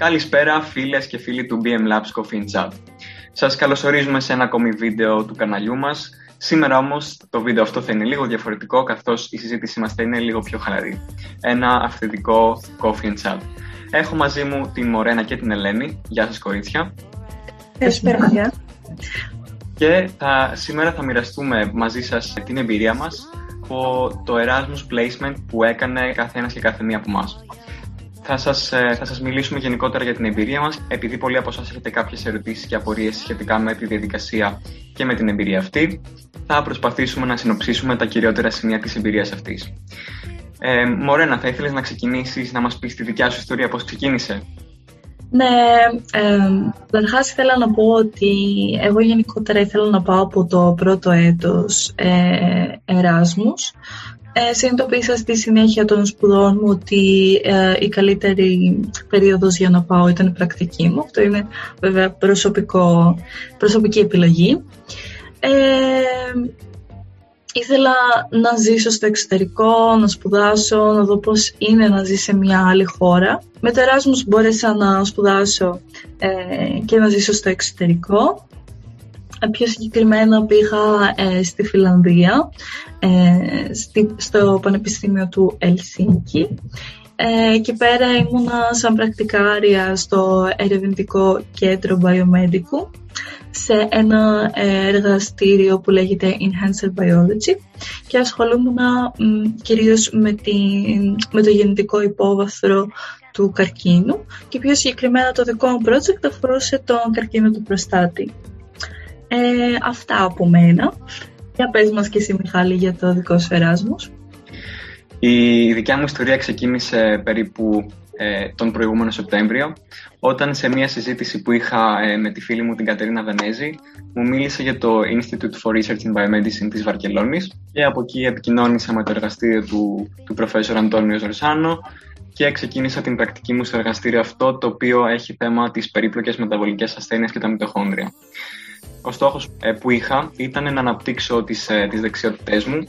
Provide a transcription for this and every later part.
Καλησπέρα φίλες και φίλοι του BM Labs Coffee Chat. Σας καλωσορίζουμε σε ένα ακόμη βίντεο του καναλιού μας. Σήμερα όμως το βίντεο αυτό θα είναι λίγο διαφορετικό καθώς η συζήτησή μας θα είναι λίγο πιο χαλαρή. Ένα αυθεντικό Coffee Chat. Έχω μαζί μου την Μορένα και την Ελένη. Γεια σας κορίτσια. Καλησπέρα. Και θα, σήμερα θα μοιραστούμε μαζί σας την εμπειρία μας από το Erasmus Placement που έκανε καθένας και κάθε μία από εμάς. Θα σας, ε, θα σας μιλήσουμε γενικότερα για την εμπειρία μας, επειδή πολλοί από εσάς έχετε κάποιες ερωτήσεις και απορίες σχετικά με τη διαδικασία και με την εμπειρία αυτή. Θα προσπαθήσουμε να συνοψίσουμε τα κυριότερα σημεία της εμπειρίας αυτής. Ε, Μωρένα, θα ήθελες να ξεκινήσεις να μας πεις τη δικιά σου ιστορία, πώς ξεκίνησε; Ναι, ε, καταρχάς ήθελα να πω ότι εγώ γενικότερα ήθελα να πάω από το πρώτο έτος ε, Εράσμους. Ε, συνειδητοποίησα στη συνέχεια των σπουδών μου ότι ε, η καλύτερη περίοδος για να πάω ήταν η πρακτική μου. Αυτό είναι βέβαια προσωπικό, προσωπική επιλογή. Ε, ήθελα να ζήσω στο εξωτερικό, να σπουδάσω, να δω πώς είναι να ζει σε μια άλλη χώρα. Με το Erasmus μπόρεσα να σπουδάσω ε, και να ζήσω στο εξωτερικό. Ε, πιο συγκεκριμένα πήγα ε, στη Φιλανδία, ε, στο Πανεπιστήμιο του Ελσίνκη. Εκεί πέρα ήμουνα σαν πρακτικάρια στο ερευνητικό κέντρο Biomedical σε ένα εργαστήριο που λέγεται Enhancer Biology και ασχολούμουν κυρίως με, με το γενετικό υπόβαθρο του καρκίνου και πιο συγκεκριμένα το δικό μου project αφορούσε τον καρκίνο του προστάτη. Ε, αυτά από μένα. Για πες μας και εσύ Μιχάλη για το δικό σου Εράσμος. Η δικιά μου ιστορία ξεκίνησε περίπου ε, τον προηγούμενο Σεπτέμβριο, όταν σε μια συζήτηση που είχα ε, με τη φίλη μου την Κατερίνα Βενέζη, μου μίλησε για το Institute for Research in Biomedicine της Βαρκελόνης και από εκεί επικοινώνησα με το εργαστήριο του, του Προφέσορ Αντώνιο Ζορσάνο και ξεκίνησα την πρακτική μου στο εργαστήριο αυτό, το οποίο έχει θέμα τις περίπλοκες μεταβολικές ασθένειες και τα μυτοχόνδρια. Ο στόχος ε, που είχα ήταν να αναπτύξω τις, τις δεξιότητές μου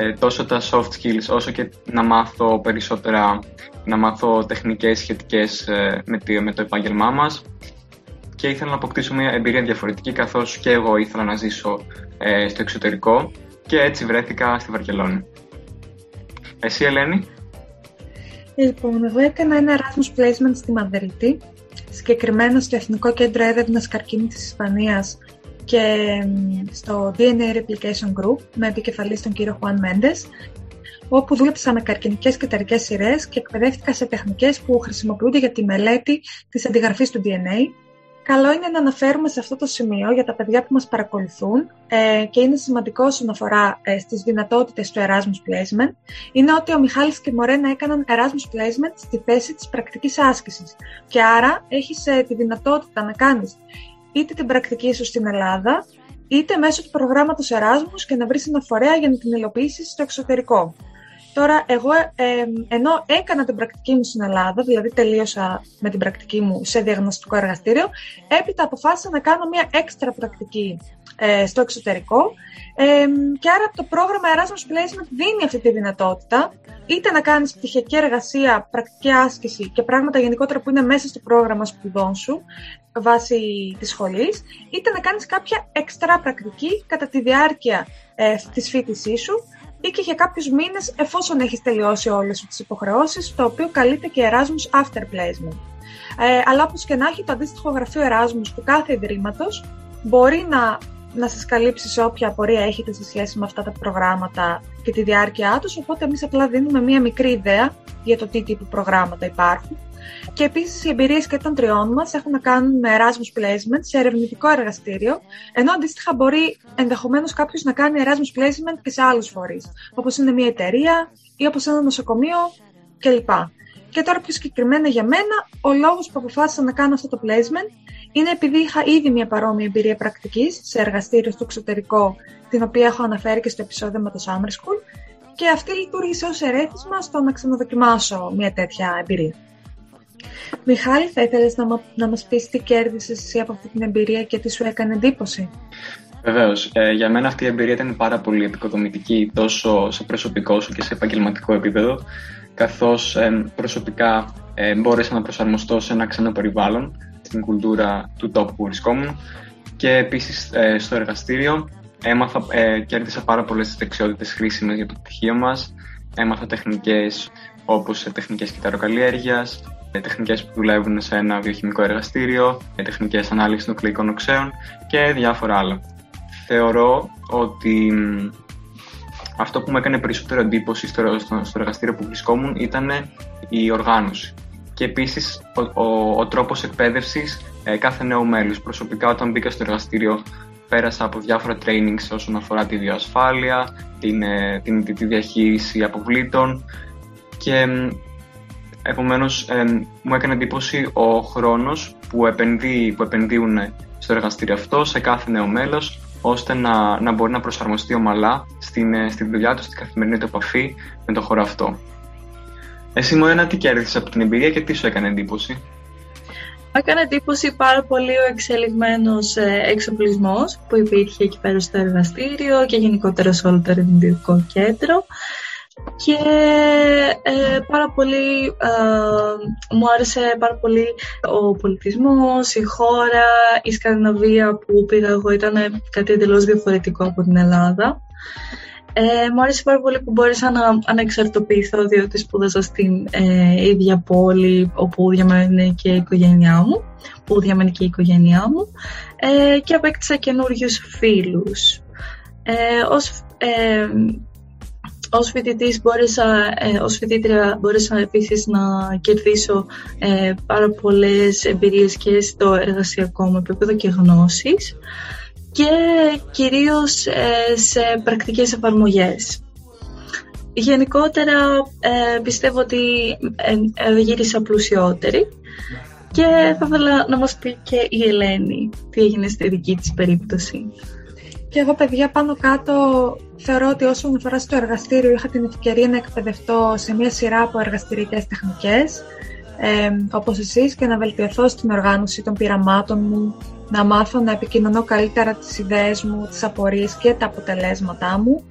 ε, τόσο τα soft skills όσο και να μάθω περισσότερα, να μάθω τεχνικές σχετικές ε, με, το, με το επάγγελμά μας. Και ήθελα να αποκτήσω μια εμπειρία διαφορετική καθώς και εγώ ήθελα να ζήσω ε, στο εξωτερικό. Και έτσι βρέθηκα στη Βαρκελόνη. Εσύ Ελένη; Λοιπόν, εγώ έκανα ένα Erasmus Placement στη Μαδρίτη, συγκεκριμένα στο Εθνικό Κέντρο Έρευνας Καρκίνου της Ισπανίας και στο DNA Replication Group με επικεφαλή τον κύριο Juan Mendes, όπου δούλεψα με καρκινικές και τερικές σειρές και εκπαιδεύτηκα σε τεχνικές που χρησιμοποιούνται για τη μελέτη της αντιγραφής του DNA. Καλό είναι να αναφέρουμε σε αυτό το σημείο για τα παιδιά που μας παρακολουθούν ε, και είναι σημαντικό όσον αφορά ε, στις δυνατότητες του Erasmus Placement, είναι ότι ο Μιχάλης και η Μορένα έκαναν Erasmus Placement στη θέση της πρακτικής άσκησης και άρα έχεις ε, τη δυνατότητα να κάνεις είτε την πρακτική σου στην Ελλάδα, είτε μέσω του προγράμματος Εράσμους και να βρεις ένα φορέα για να την υλοποιήσεις στο εξωτερικό. Τώρα, εγώ ε, ενώ έκανα την πρακτική μου στην Ελλάδα, δηλαδή τελείωσα με την πρακτική μου σε διαγνωστικό εργαστήριο, έπειτα αποφάσισα να κάνω μια έξτρα πρακτική ε, στο εξωτερικό. Ε, και άρα το πρόγραμμα Erasmus Placement δίνει αυτή τη δυνατότητα είτε να κάνεις πτυχιακή εργασία, πρακτική άσκηση και πράγματα γενικότερα που είναι μέσα στο πρόγραμμα σπουδών σου βάσει της σχολής, είτε να κάνεις κάποια εξτρά πρακτική κατά τη διάρκεια ε, της φοιτησής σου ή και για κάποιους μήνες εφόσον έχεις τελειώσει όλες τις υποχρεώσεις, το οποίο καλείται και Erasmus After Placement. Ε, αλλά όπως και να έχει, το αντίστοιχο γραφείο Erasmus του κάθε ιδρύματος μπορεί να να σας καλύψει σε όποια απορία έχετε σε σχέση με αυτά τα προγράμματα και τη διάρκεια τους, οπότε εμείς απλά δίνουμε μία μικρή ιδέα για το τι τύπου προγράμματα υπάρχουν. Και επίσης οι εμπειρίες και των τριών μας έχουν να κάνουν με Erasmus Placement σε ερευνητικό εργαστήριο, ενώ αντίστοιχα μπορεί ενδεχομένως κάποιος να κάνει Erasmus Placement και σε άλλους φορείς, όπως είναι μια εταιρεία ή όπως ένα νοσοκομείο κλπ. Και τώρα πιο συγκεκριμένα για μένα, ο λόγος που αποφάσισα να κάνω αυτό το placement είναι επειδή είχα ήδη μια παρόμοια εμπειρία πρακτικής σε εργαστήριο στο εξωτερικό, την οποία έχω αναφέρει και στο επεισόδιο με το Summer School, και αυτή λειτουργήσε ως ερέθισμα στο να ξαναδοκιμάσω μια τέτοια εμπειρία. Μιχάλη, θα ήθελες να, να μας πεις τι κέρδισες εσύ από αυτή την εμπειρία και τι σου έκανε εντύπωση; Βεβαίως. Ε, για μένα αυτή η εμπειρία ήταν πάρα πολύ επικοδομητική τόσο σε προσωπικό όσο και σε επαγγελματικό επίπεδο καθώς προσωπικά ε, μπόρεσα να προσαρμοστώ σε ένα ξένο περιβάλλον, στην κουλτούρα του τόπου που βρισκόμουν και επίσης ε, στο εργαστήριο έμαθα, ε, κέρδισα πάρα πολλές δεξιότητες χρήσιμες για το πτυχίο μας. Έμαθα τεχνικές όπως τεχνικές κυταροκαλλιέργειας, τεχνικές που δουλεύουν σε ένα βιοχημικό εργαστήριο, τεχνικές ανάλυσης νουκλεϊκών οξέων και διάφορα άλλα. Θεωρώ ότι αυτό που μου έκανε περισσότερο εντύπωση στο, στο, εργαστήριο που βρισκόμουν ήταν η οργάνωση και επίσης ο, ο, ο τρόπος εκπαίδευσης ε, κάθε νέου μέλους. Προσωπικά όταν μπήκα στο εργαστήριο πέρασα από διάφορα trainings όσον αφορά τη βιοασφάλεια, την, ε, την, τη διαχείριση αποβλήτων και επομένως ε, μου έκανε εντύπωση ο χρόνος που, επενδύει, που επενδύουν στο εργαστήριο αυτό σε κάθε νέο μέλος ώστε να, να μπορεί να προσαρμοστεί ομαλά στην, ε, στην δουλειά τους, στην καθημερινή του επαφή με το χώρο αυτό. Εσύ μου ένα τι κέρδισες από την εμπειρία και τι σου έκανε εντύπωση; Έκανε εντύπωση πάρα πολύ ο εξελιγμένος ε, εξοπλισμός που υπήρχε εκεί πέρα στο εργαστήριο και γενικότερα σε όλο το ερευνητικό κέντρο και ε, πάρα πολύ ε, μου άρεσε πάρα πολύ ο πολιτισμός, η χώρα, η Σκανδιναβία που πήγα εγώ ήταν κάτι εντελώς διαφορετικό από την Ελλάδα. Ε, μου άρεσε πάρα πολύ που μπόρεσα να ανεξαρτοποιηθώ διότι σπούδασα στην ε, ίδια πόλη όπου διαμένει και η οικογένειά μου, που διαμένει και η οικογένειά μου ε, και απέκτησα καινούριους φίλους. Ε, ως, ε, ως φοιτητής μπόρεσα, ε, ως φοιτήτρια μπόρεσα επίσης να κερδίσω ε, πάρα πολλές εμπειρίες και στο εργασιακό μου επίπεδο και γνώσεις και κυρίως ε, σε πρακτικές εφαρμογές. Γενικότερα ε, πιστεύω ότι ε, γύρισα πλουσιότερη και θα ήθελα να μας πει και η Ελένη τι έγινε στη δική της περίπτωση. Και εγώ παιδιά πάνω κάτω θεωρώ ότι όσον αφορά στο εργαστήριο είχα την ευκαιρία να εκπαιδευτώ σε μια σειρά από εργαστηρικές τεχνικές ε, όπως εσείς και να βελτιωθώ στην οργάνωση των πειραμάτων μου, να μάθω να επικοινωνώ καλύτερα τις ιδέες μου, τις απορίες και τα αποτελέσματά μου,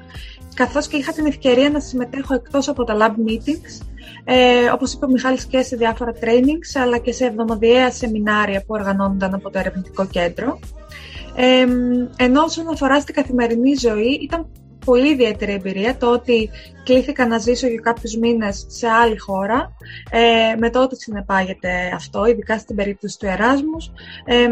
καθώς και είχα την ευκαιρία να συμμετέχω εκτός από τα lab meetings, ε, όπως είπε ο Μιχάλης και σε διάφορα trainings, αλλά και σε εβδομαδιαία σεμινάρια που οργανώνονταν από το ερευνητικό κέντρο. Ε, ενώ όσον αφορά στην καθημερινή ζωή, ήταν πολύ ιδιαίτερη εμπειρία το ότι κλήθηκα να ζήσω για κάποιους μήνες σε άλλη χώρα, ε, με το ότι συνεπάγεται αυτό, ειδικά στην περίπτωση του Εράσμους, ε,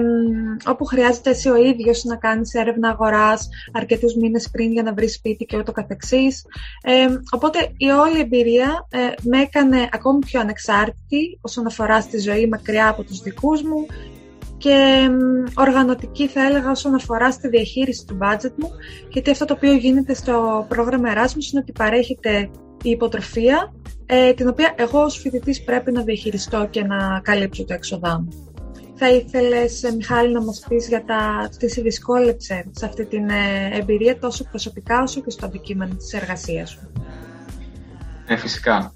όπου χρειάζεται εσύ ο ίδιος να κάνεις έρευνα αγοράς αρκετούς μήνες πριν για να βρεις σπίτι και ούτω καθεξής. Ε, οπότε η όλη εμπειρία ε, με έκανε ακόμη πιο ανεξάρτητη όσον αφορά στη ζωή μακριά από τους δικούς μου και οργανωτική θα έλεγα όσον αφορά στη διαχείριση του budget μου γιατί αυτό το οποίο γίνεται στο πρόγραμμα Erasmus είναι ότι παρέχεται η υποτροφία ε, την οποία εγώ ως φοιτητής πρέπει να διαχειριστώ και να καλύψω το έξοδά μου. Θα ήθελες, ε, Μιχάλη, να μας πεις για τα, τι σε δυσκόλεψε σε αυτή την ε, εμπειρία τόσο προσωπικά όσο και στο αντικείμενο της εργασίας σου; Ε, φυσικά.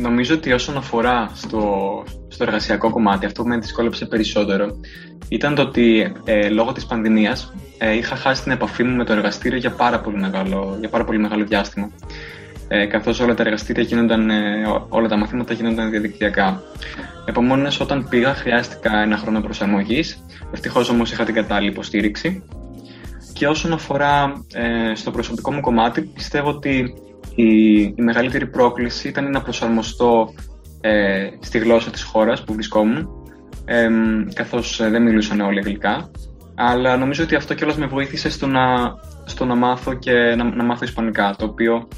Νομίζω ότι όσον αφορά στο, στο εργασιακό κομμάτι, αυτό που με δυσκόλεψε περισσότερο ήταν το ότι ε, λόγω της πανδημίας ε, είχα χάσει την επαφή μου με το εργαστήριο για πάρα πολύ μεγάλο, για πάρα πολύ μεγάλο διάστημα. Ε, καθώς όλα τα εργαστήρια γίνονταν, ε, όλα τα μαθήματα γίνονταν διαδικτυακά. Επομένως, όταν πήγα, χρειάστηκα ένα χρόνο προσαρμογής. Ευτυχώς όμως είχα την κατάλληλη υποστήριξη. Και όσον αφορά ε, στο προσωπικό μου κομμάτι, πιστεύω ότι η, η μεγαλύτερη πρόκληση ήταν να προσαρμοστώ ε, στη γλώσσα της χώρας που βρισκόμουν, ε, καθώς δεν μιλούσαν όλοι αγγλικά. Αλλά νομίζω ότι αυτό κιόλας με βοήθησε στο να, στο να μάθω και να, να μάθω ισπανικά, το οποίο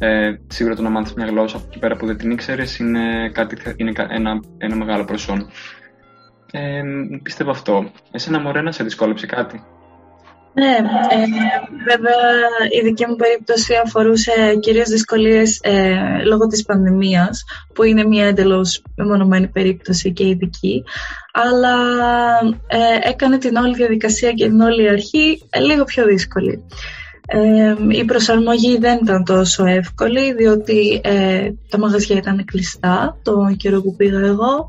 ε, σίγουρα το να μάθεις μια γλώσσα από εκεί πέρα που δεν την ήξερες είναι, κάτι, είναι ένα, ένα μεγάλο προσόν. Ε, πιστεύω αυτό. Εσένα Μωρένα σε δυσκόλεψε κάτι; Ναι, ε, βέβαια η δική μου περίπτωση αφορούσε κυρίως δυσκολίες ε, λόγω της πανδημίας, που είναι μια εντελώς μεμονωμένη περίπτωση και ειδική, αλλά ε, έκανε την όλη διαδικασία και την όλη αρχή ε, λίγο πιο δύσκολη. Ε, η προσαρμογή δεν ήταν τόσο εύκολη διότι ε, τα μαγαζιά ήταν κλειστά το καιρό που πήγα εγώ.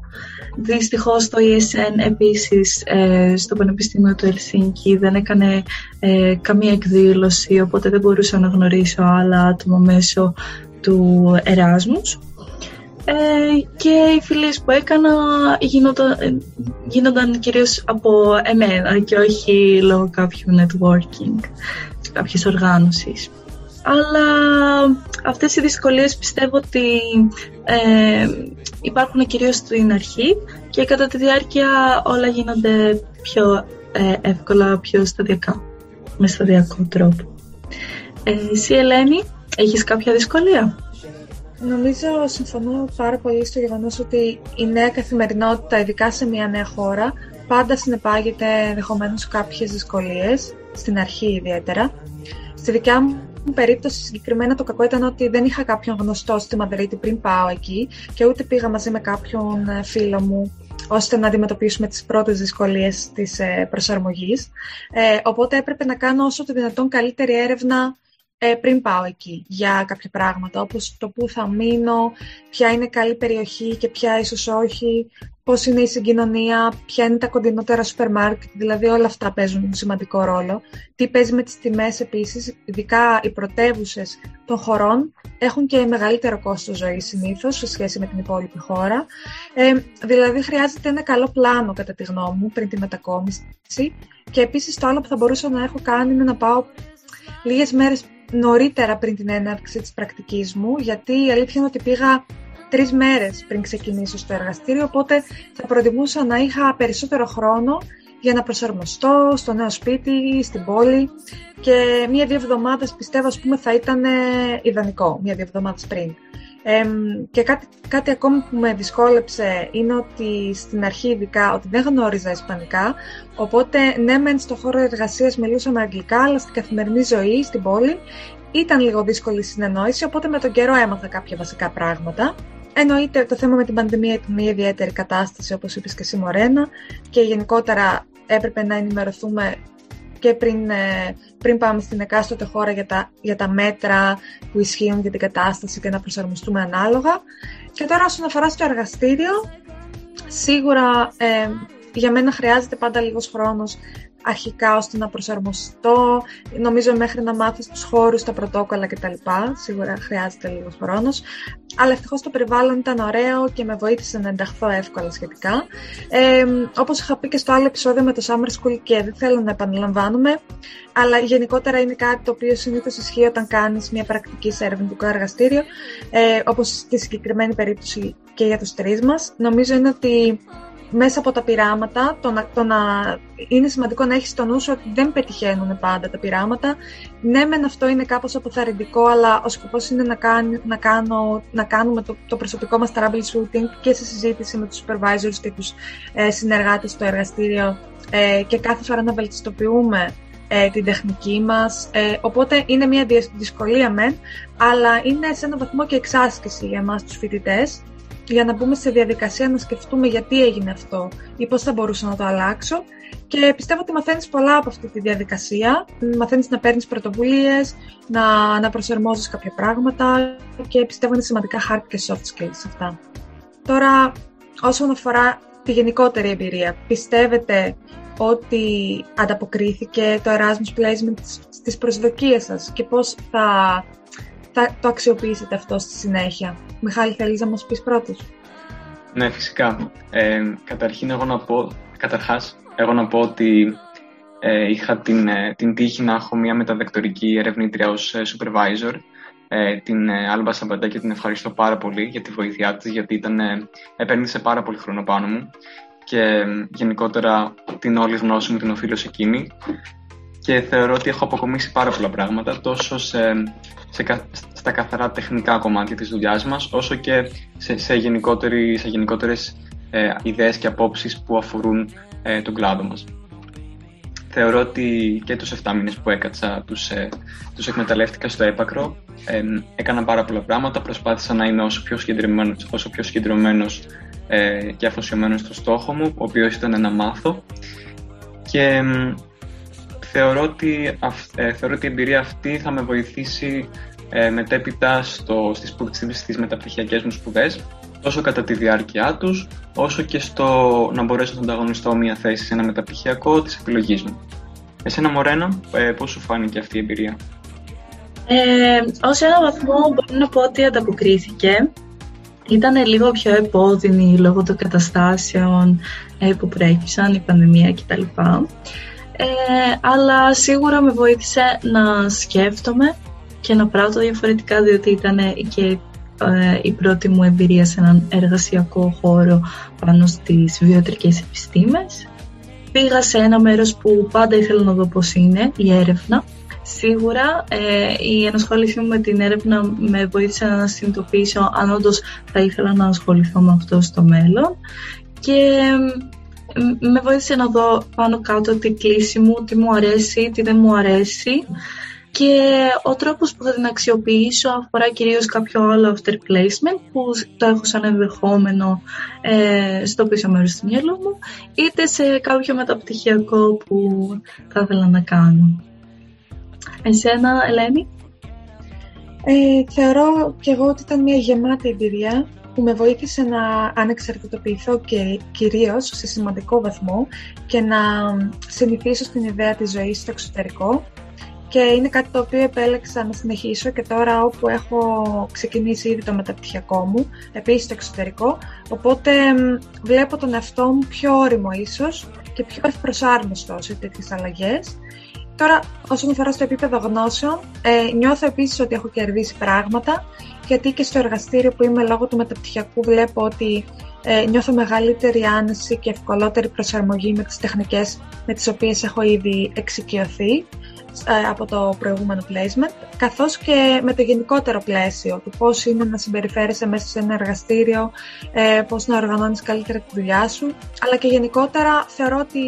Δυστυχώς το ESN επίσης ε, στο Πανεπιστήμιο του Ελσίνκη δεν έκανε ε, καμία εκδήλωση οπότε δεν μπορούσα να γνωρίσω άλλα άτομα μέσω του Εράσμους. ε, και οι φιλίες που έκανα γίνονταν, γίνονταν κυρίως από εμένα και όχι λόγω κάποιου networking, κάποιες οργάνωσης. Αλλά αυτές οι δυσκολίες πιστεύω ότι ε, υπάρχουν κυρίως στην αρχή και κατά τη διάρκεια όλα γίνονται πιο ε, εύκολα, πιο σταδιακά, με σταδιακό τρόπο. Ε, εσύ Ελένη, έχεις κάποια δυσκολία; Νομίζω συμφωνώ πάρα πολύ στο γεγονός ότι η νέα καθημερινότητα, ειδικά σε μια νέα χώρα, πάντα συνεπάγεται ενδεχομένως κάποιες δυσκολίες, στην αρχή ιδιαίτερα. Στη δικιά μου περίπτωση συγκεκριμένα το κακό ήταν ότι δεν είχα κάποιον γνωστό στη Μαδρίτη πριν πάω εκεί και ούτε πήγα μαζί με κάποιον ε, φίλο μου ώστε να αντιμετωπίσουμε τις πρώτες δυσκολίες της ε, προσαρμογής. Ε, οπότε έπρεπε να κάνω όσο το δυνατόν καλύτερη έρευνα ε, πριν πάω εκεί για κάποια πράγματα, όπως το πού θα μείνω, ποια είναι καλή περιοχή και ποια ίσως όχι, πώς είναι η συγκοινωνία, ποια είναι τα κοντινότερα σούπερ μάρκετ, δηλαδή όλα αυτά παίζουν σημαντικό ρόλο. Τι παίζει με τις τιμές επίσης, ειδικά οι πρωτεύουσες των χωρών έχουν και μεγαλύτερο κόστος ζωής συνήθως σε σχέση με την υπόλοιπη χώρα. Ε, δηλαδή χρειάζεται ένα καλό πλάνο κατά τη γνώμη μου πριν τη μετακόμιση και επίσης το άλλο που θα μπορούσα να έχω κάνει είναι να πάω λίγες μέρες νωρίτερα πριν την έναρξη της πρακτικής μου, γιατί η αλήθεια είναι ότι πήγα τρεις μέρες πριν ξεκινήσω στο εργαστήριο, οπότε θα προτιμούσα να είχα περισσότερο χρόνο για να προσαρμοστώ στο νέο σπίτι, στην πόλη. Και μία-δύο εβδομάδες πιστεύω ας πούμε θα ήταν ιδανικό, μία-δύο εβδομάδες πριν και κάτι, κάτι ακόμη που με δυσκόλεψε είναι ότι στην αρχή ειδικά ότι δεν γνώριζα ισπανικά οπότε ναι μεν στο χώρο εργασίας μιλούσαμε αγγλικά αλλά στην καθημερινή ζωή, στην πόλη ήταν λίγο δύσκολη η συνεννόηση οπότε με τον καιρό έμαθα κάποια βασικά πράγματα. Εννοείται το θέμα με την πανδημία ήταν μια ιδιαίτερη κατάσταση όπως είπες και εσύ Μωρένα και γενικότερα έπρεπε να ενημερωθούμε και πριν, ε, πριν πάμε στην εκάστοτε χώρα για τα, για τα μέτρα που ισχύουν για την κατάσταση και να προσαρμοστούμε ανάλογα. Και τώρα όσον αφορά στο εργαστήριο, σίγουρα ε, για μένα χρειάζεται πάντα λίγος χρόνος αρχικά ώστε να προσαρμοστώ, νομίζω μέχρι να μάθεις τους χώρους, τα πρωτόκολλα κτλ. Σίγουρα χρειάζεται λίγος χρόνος. Αλλά ευτυχώς το περιβάλλον ήταν ωραίο και με βοήθησε να ενταχθώ εύκολα σχετικά. Ε, Όπως είχα πει και στο άλλο επεισόδιο με το Summer School και δεν θέλω να επαναλαμβάνουμε, αλλά γενικότερα είναι κάτι το οποίο συνήθως ισχύει όταν κάνεις μια πρακτική σε ερευνητικό εργαστήριο, ε, όπως στη συγκεκριμένη περίπτωση και για τους τρεις μας. Νομίζω είναι ότι μέσα από τα πειράματα, το να, το να είναι σημαντικό να έχεις στο νου σου ότι δεν πετυχαίνουν πάντα τα πειράματα. Ναι, μεν αυτό είναι κάπως αποθαρρυντικό, αλλά ο σκοπός είναι να, κάνει, να, κάνω, να κάνουμε το, το προσωπικό μας troubleshooting και σε συζήτηση με τους supervisors και τους ε, συνεργάτες στο εργαστήριο ε, και κάθε φορά να βελτιστοποιούμε ε, την τεχνική μας. Ε, οπότε είναι μια δυσκολία μεν, αλλά είναι σε έναν βαθμό και εξάσκηση για εμάς τους φοιτητές για να μπούμε σε διαδικασία να σκεφτούμε γιατί έγινε αυτό ή πώς θα μπορούσα να το αλλάξω. Και πιστεύω ότι μαθαίνεις πολλά από αυτή τη διαδικασία. Μαθαίνεις να παίρνεις πρωτοβουλίες, να, να προσαρμόζεις κάποια πράγματα και πιστεύω είναι σημαντικά hard και soft skills αυτά. Τώρα, όσον αφορά τη γενικότερη εμπειρία, πιστεύετε ότι ανταποκρίθηκε το Erasmus Placement στις προσδοκίες σας και πώς θα θα το αξιοποιήσετε αυτό στη συνέχεια. Μιχάλη, θέλεις να μας πεις πρώτος; Ναι, φυσικά. Ε, καταρχήν, εγώ να πω, καταρχάς, εγώ να πω ότι ε, είχα την, ε, την τύχη να έχω μια μεταδεκτορική ερευνήτρια ως ε, supervisor, ε, την ε, Άλμπα Σαμπαντά και την ευχαριστώ πάρα πολύ για τη βοήθειά της, γιατί ήταν, επένδυσε πάρα πολύ χρόνο πάνω μου και γενικότερα την όλη γνώση μου την οφείλω σε εκείνη και θεωρώ ότι έχω αποκομίσει πάρα πολλά πράγματα τόσο σε, σε, στα καθαρά τεχνικά κομμάτια της δουλειάς μας όσο και σε, σε, γενικότερη, σε γενικότερες ε, ιδέες και απόψεις που αφορούν ε, τον κλάδο μας. Θεωρώ ότι και τους 7 μήνες που έκατσα τους, ε, τους εκμεταλλεύτηκα στο έπακρο ε, έκανα πάρα πολλά πράγματα, προσπάθησα να είμαι όσο πιο συγκεντρωμένος, όσο πιο συγκεντρωμένος ε, και αφοσιωμένος στο στόχο μου, ο οποίος ήταν να μάθω και θεωρώ ότι, ε, θεωρώ ότι η εμπειρία αυτή θα με βοηθήσει ε, μετέπειτα στο, στις, στις μεταπτυχιακές μου σπουδές τόσο κατά τη διάρκεια τους, όσο και στο να μπορέσω να ανταγωνιστώ μια θέση σε ένα μεταπτυχιακό της επιλογής μου. Εσένα Μωρένα, ε, πώς σου φάνηκε αυτή η εμπειρία; Ε, ως ένα βαθμό μπορώ να πω ότι ανταποκρίθηκε. ήταν λίγο πιο επώδυνη λόγω των καταστάσεων ε, που προέκυψαν, η πανδημία κτλ. Ε, αλλά σίγουρα με βοήθησε να σκέφτομαι και να πράττω διαφορετικά διότι ήταν και ε, η πρώτη μου εμπειρία σε έναν εργασιακό χώρο πάνω στις βιοτρικές επιστήμες. Πήγα σε ένα μέρος που πάντα ήθελα να δω πώς είναι, η έρευνα. Σίγουρα ε, η ενασχόλησή μου με την έρευνα με βοήθησε να συνειδητοποιήσω αν όντως θα ήθελα να ασχοληθώ με αυτό στο μέλλον και με βοήθησε να δω πάνω κάτω τη κλίση μου, τι μου αρέσει, τι δεν μου αρέσει και ο τρόπος που θα την αξιοποιήσω αφορά κυρίως κάποιο άλλο after placement που το έχω σαν ενδεχόμενο ε, στο πίσω μέρος του μυαλού μου είτε σε κάποιο μεταπτυχιακό που θα ήθελα να κάνω. Εσένα, Ελένη; Ε, θεωρώ και εγώ ότι ήταν μια γεμάτη εμπειρία που με βοήθησε να ανεξαρτητοποιηθώ και κυρίως σε σημαντικό βαθμό και να συνηθίσω στην ιδέα της ζωής στο εξωτερικό. Και είναι κάτι το οποίο επέλεξα να συνεχίσω και τώρα όπου έχω ξεκινήσει ήδη το μεταπτυχιακό μου, επίσης στο εξωτερικό, οπότε βλέπω τον εαυτό μου πιο όριμο ίσως και πιο ευπροσάρμοστο σε τέτοιες αλλαγές. Τώρα, όσον αφορά στο επίπεδο γνώσεων, ε, νιώθω επίσης ότι έχω κερδίσει πράγματα, γιατί και στο εργαστήριο που είμαι λόγω του μεταπτυχιακού βλέπω ότι ε, νιώθω μεγαλύτερη άνεση και ευκολότερη προσαρμογή με τις τεχνικές με τις οποίες έχω ήδη εξοικειωθεί. Ε, από το προηγούμενο placement, καθώς και με το γενικότερο πλαίσιο του πώς είναι να συμπεριφέρεσαι μέσα σε ένα εργαστήριο, ε, πώς να οργανώνεις καλύτερα τη δουλειά σου, αλλά και γενικότερα θεωρώ ότι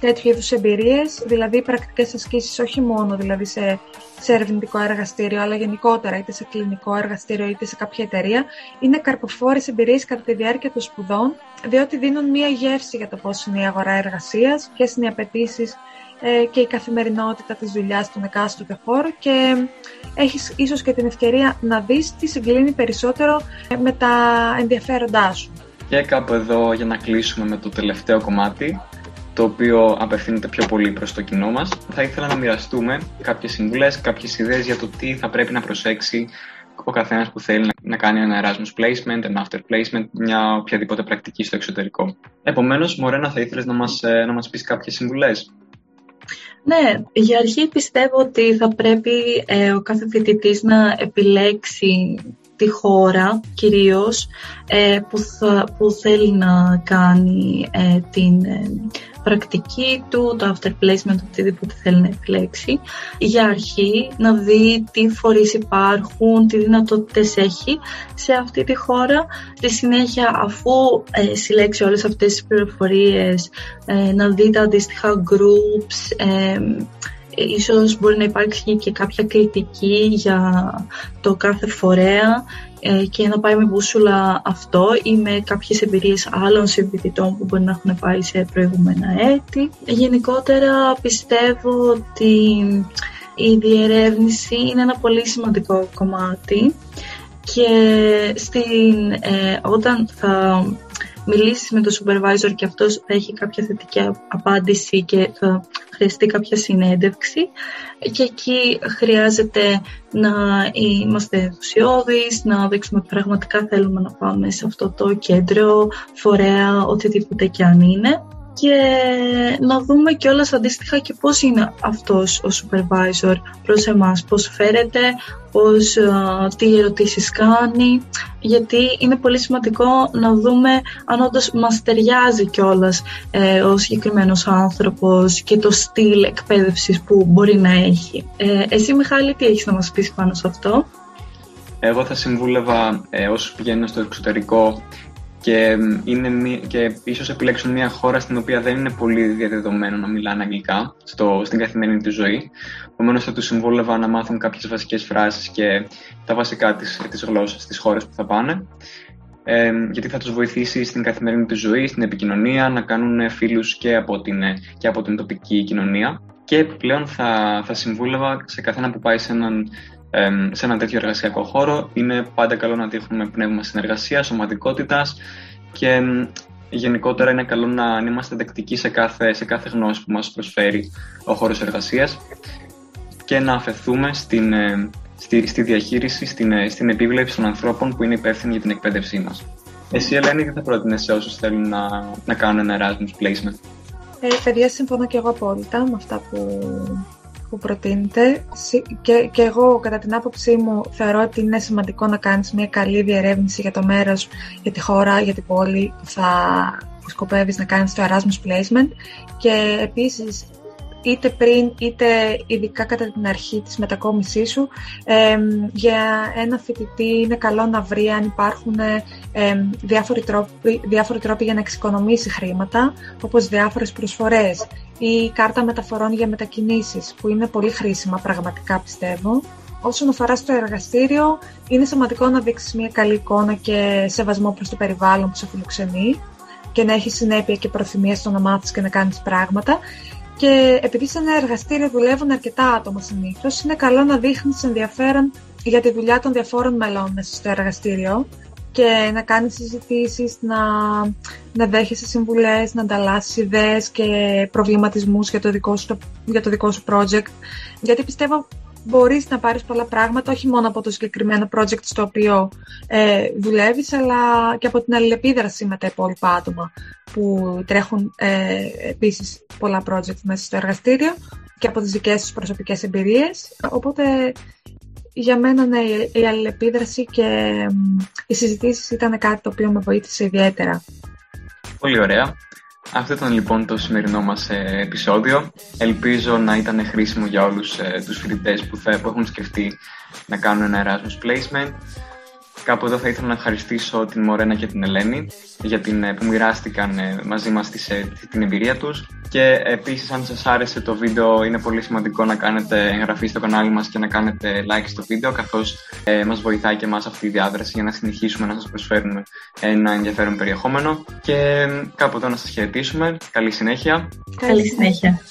τέτοιου είδους εμπειρίες, δηλαδή πρακτικές ασκήσεις όχι μόνο δηλαδή σε, σε ερευνητικό εργαστήριο, αλλά γενικότερα είτε σε κλινικό εργαστήριο είτε σε κάποια εταιρεία, είναι καρποφόρες εμπειρίες κατά τη διάρκεια των σπουδών, διότι δίνουν μία γεύση για το πώς είναι η αγορά εργασίας, ποιες είναι οι απαιτήσεις ε, και η καθημερινότητα της δουλειάς στον εκάστοτε χώρο και έχεις ίσως και την ευκαιρία να δεις τι συγκλίνει περισσότερο με τα ενδιαφέροντά σου. Και κάπου εδώ για να κλείσουμε με το τελευταίο κομμάτι, το οποίο απευθύνεται πιο πολύ προς το κοινό μας, θα ήθελα να μοιραστούμε κάποιες συμβουλές, κάποιες ιδέες για το τι θα πρέπει να προσέξει ο καθένας που θέλει να κάνει ένα Erasmus placement, ένα after placement, μια οποιαδήποτε πρακτική στο εξωτερικό. Επομένως, Μωρένα, θα ήθελες να μας, ε, να μας πεις κάποιες συμβουλές; Ναι, για αρχή πιστεύω ότι θα πρέπει ε, ο κάθε φοιτητής να επιλέξει τη χώρα κυρίως ε, που, θα, που θέλει να κάνει ε, την πρακτική του, το after placement, οτιδήποτε θέλει να επιλέξει. Για αρχή να δει τι φορείς υπάρχουν, τι δυνατότητες έχει σε αυτή τη χώρα. Στη συνέχεια αφού ε, συλλέξει όλες αυτές τις πληροφορίες ε, να δει τα αντίστοιχα groups, ε, ίσως μπορεί να υπάρξει και κάποια κριτική για το κάθε φορέα ε, και να πάει με μπούσουλα αυτό ή με κάποιες εμπειρίες άλλων συμφοιτητών που μπορεί να έχουν πάει σε προηγούμενα έτη. Γενικότερα πιστεύω ότι η διερεύνηση είναι ένα πολύ σημαντικό κομμάτι και στην, ε, όταν θα μιλήσεις με τον supervisor και αυτός θα έχει κάποια θετική απάντηση και θα χρειαστεί κάποια συνέντευξη. Και εκεί χρειάζεται να είμαστε ενθουσιώδεις, να δείξουμε πραγματικά θέλουμε να πάμε σε αυτό το κέντρο, φορέα, οτιδήποτε και αν είναι και να δούμε και όλα αντίστοιχα και πώς είναι αυτός ο supervisor προς εμάς, πώς φέρεται, πώς, τι ερωτήσεις κάνει, γιατί είναι πολύ σημαντικό να δούμε αν όντως μας ταιριάζει κιόλας ε, ο συγκεκριμένος άνθρωπος και το στυλ εκπαίδευσης που μπορεί να έχει. Ε, εσύ Μιχάλη, τι έχεις να μας πεις πάνω σε αυτό; Εγώ θα συμβούλευα ε, όσους πηγαίνουν στο εξωτερικό και, είναι, και ίσως επιλέξουν μια χώρα στην οποία δεν είναι πολύ διαδεδομένο να μιλάνε αγγλικά στο, στην καθημερινή τους ζωή. Επομένως θα τους συμβούλευα να μάθουν κάποιες βασικές φράσεις και τα βασικά της, της γλώσσας στις χώρες που θα πάνε. Ε, γιατί θα τους βοηθήσει στην καθημερινή τους ζωή, στην επικοινωνία, να κάνουν φίλους και από την, και από την τοπική κοινωνία. Και επιπλέον θα, θα συμβούλευα σε καθένα που πάει σε έναν σε ένα τέτοιο εργασιακό χώρο. Είναι πάντα καλό να δείχνουμε πνεύμα συνεργασίας, σωματικότητας και γενικότερα είναι καλό να είμαστε δεκτικοί σε κάθε, σε κάθε γνώση που μας προσφέρει ο χώρος εργασίας και να αφαιθούμε στην, στη, στη διαχείριση, στην, ε, στην επίβλεψη των ανθρώπων που είναι υπεύθυνοι για την εκπαίδευσή μας. Εσύ, Ελένη, τι θα πρότεινες σε όσους θέλουν να, να κάνουν ένα Erasmus Placement; Ε, παιδιά, συμφωνώ και εγώ απόλυτα με αυτά που, που προτείνετε. Και, και εγώ, κατά την άποψή μου, θεωρώ ότι είναι σημαντικό να κάνεις μια καλή διερεύνηση για το μέρος, για τη χώρα, για την πόλη που θα που σκοπεύεις να κάνεις το Erasmus Placement και επίσης είτε πριν είτε ειδικά κατά την αρχή της μετακόμισής σου για ένα φοιτητή είναι καλό να βρει αν υπάρχουν ε, διάφοροι, τρόποι, διάφοροι τρόποι για να εξοικονομήσει χρήματα όπως διάφορες προσφορές ή κάρτα μεταφορών για μετακινήσεις που είναι πολύ χρήσιμα πραγματικά πιστεύω Όσον αφορά στο εργαστήριο, είναι σημαντικό να δείξεις μια καλή εικόνα και σεβασμό προς το περιβάλλον που σε φιλοξενεί και να έχεις συνέπεια και προθυμία στο να μάθει και να κάνεις πράγματα. Και επειδή σε ένα εργαστήριο δουλεύουν αρκετά άτομα συνήθως, είναι καλό να δείχνεις ενδιαφέρον για τη δουλειά των διαφόρων μελών μέσα στο εργαστήριο και να κάνεις συζητήσεις, να, να δέχεσαι συμβουλές, να ανταλλάσσεις ιδέες και προβληματισμούς για, το δικό σου, για το δικό σου project. Γιατί πιστεύω μπορείς να πάρεις πολλά πράγματα, όχι μόνο από το συγκεκριμένο project στο οποίο ε, δουλεύεις, αλλά και από την αλληλεπίδραση με τα υπόλοιπα άτομα που τρέχουν ε, επίσης πολλά project μέσα στο εργαστήριο και από τις δικές τους προσωπικές εμπειρίες. Οπότε για μένα ναι, η αλληλεπίδραση και οι συζητήσεις ήταν κάτι το οποίο με βοήθησε ιδιαίτερα. Πολύ ωραία. Αυτό ήταν λοιπόν το σημερινό μας ε, επεισόδιο. Ελπίζω να ήταν χρήσιμο για όλους ε, τους φοιτητές που, που έχουν σκεφτεί να κάνουν ένα Erasmus Placement. Κάπου εδώ θα ήθελα να ευχαριστήσω την Μορένα και την Ελένη για την, ε, που μοιράστηκαν ε, μαζί μας τις, ε, την εμπειρία τους και επίσης αν σας άρεσε το βίντεο είναι πολύ σημαντικό να κάνετε εγγραφή στο κανάλι μας και να κάνετε like στο βίντεο καθώς ε, μας βοηθάει και εμάς αυτή η διάδραση για να συνεχίσουμε να σας προσφέρουμε ένα ενδιαφέρον περιεχόμενο και κάπου εδώ να σας χαιρετήσουμε. Καλή συνέχεια. Καλή συνέχεια.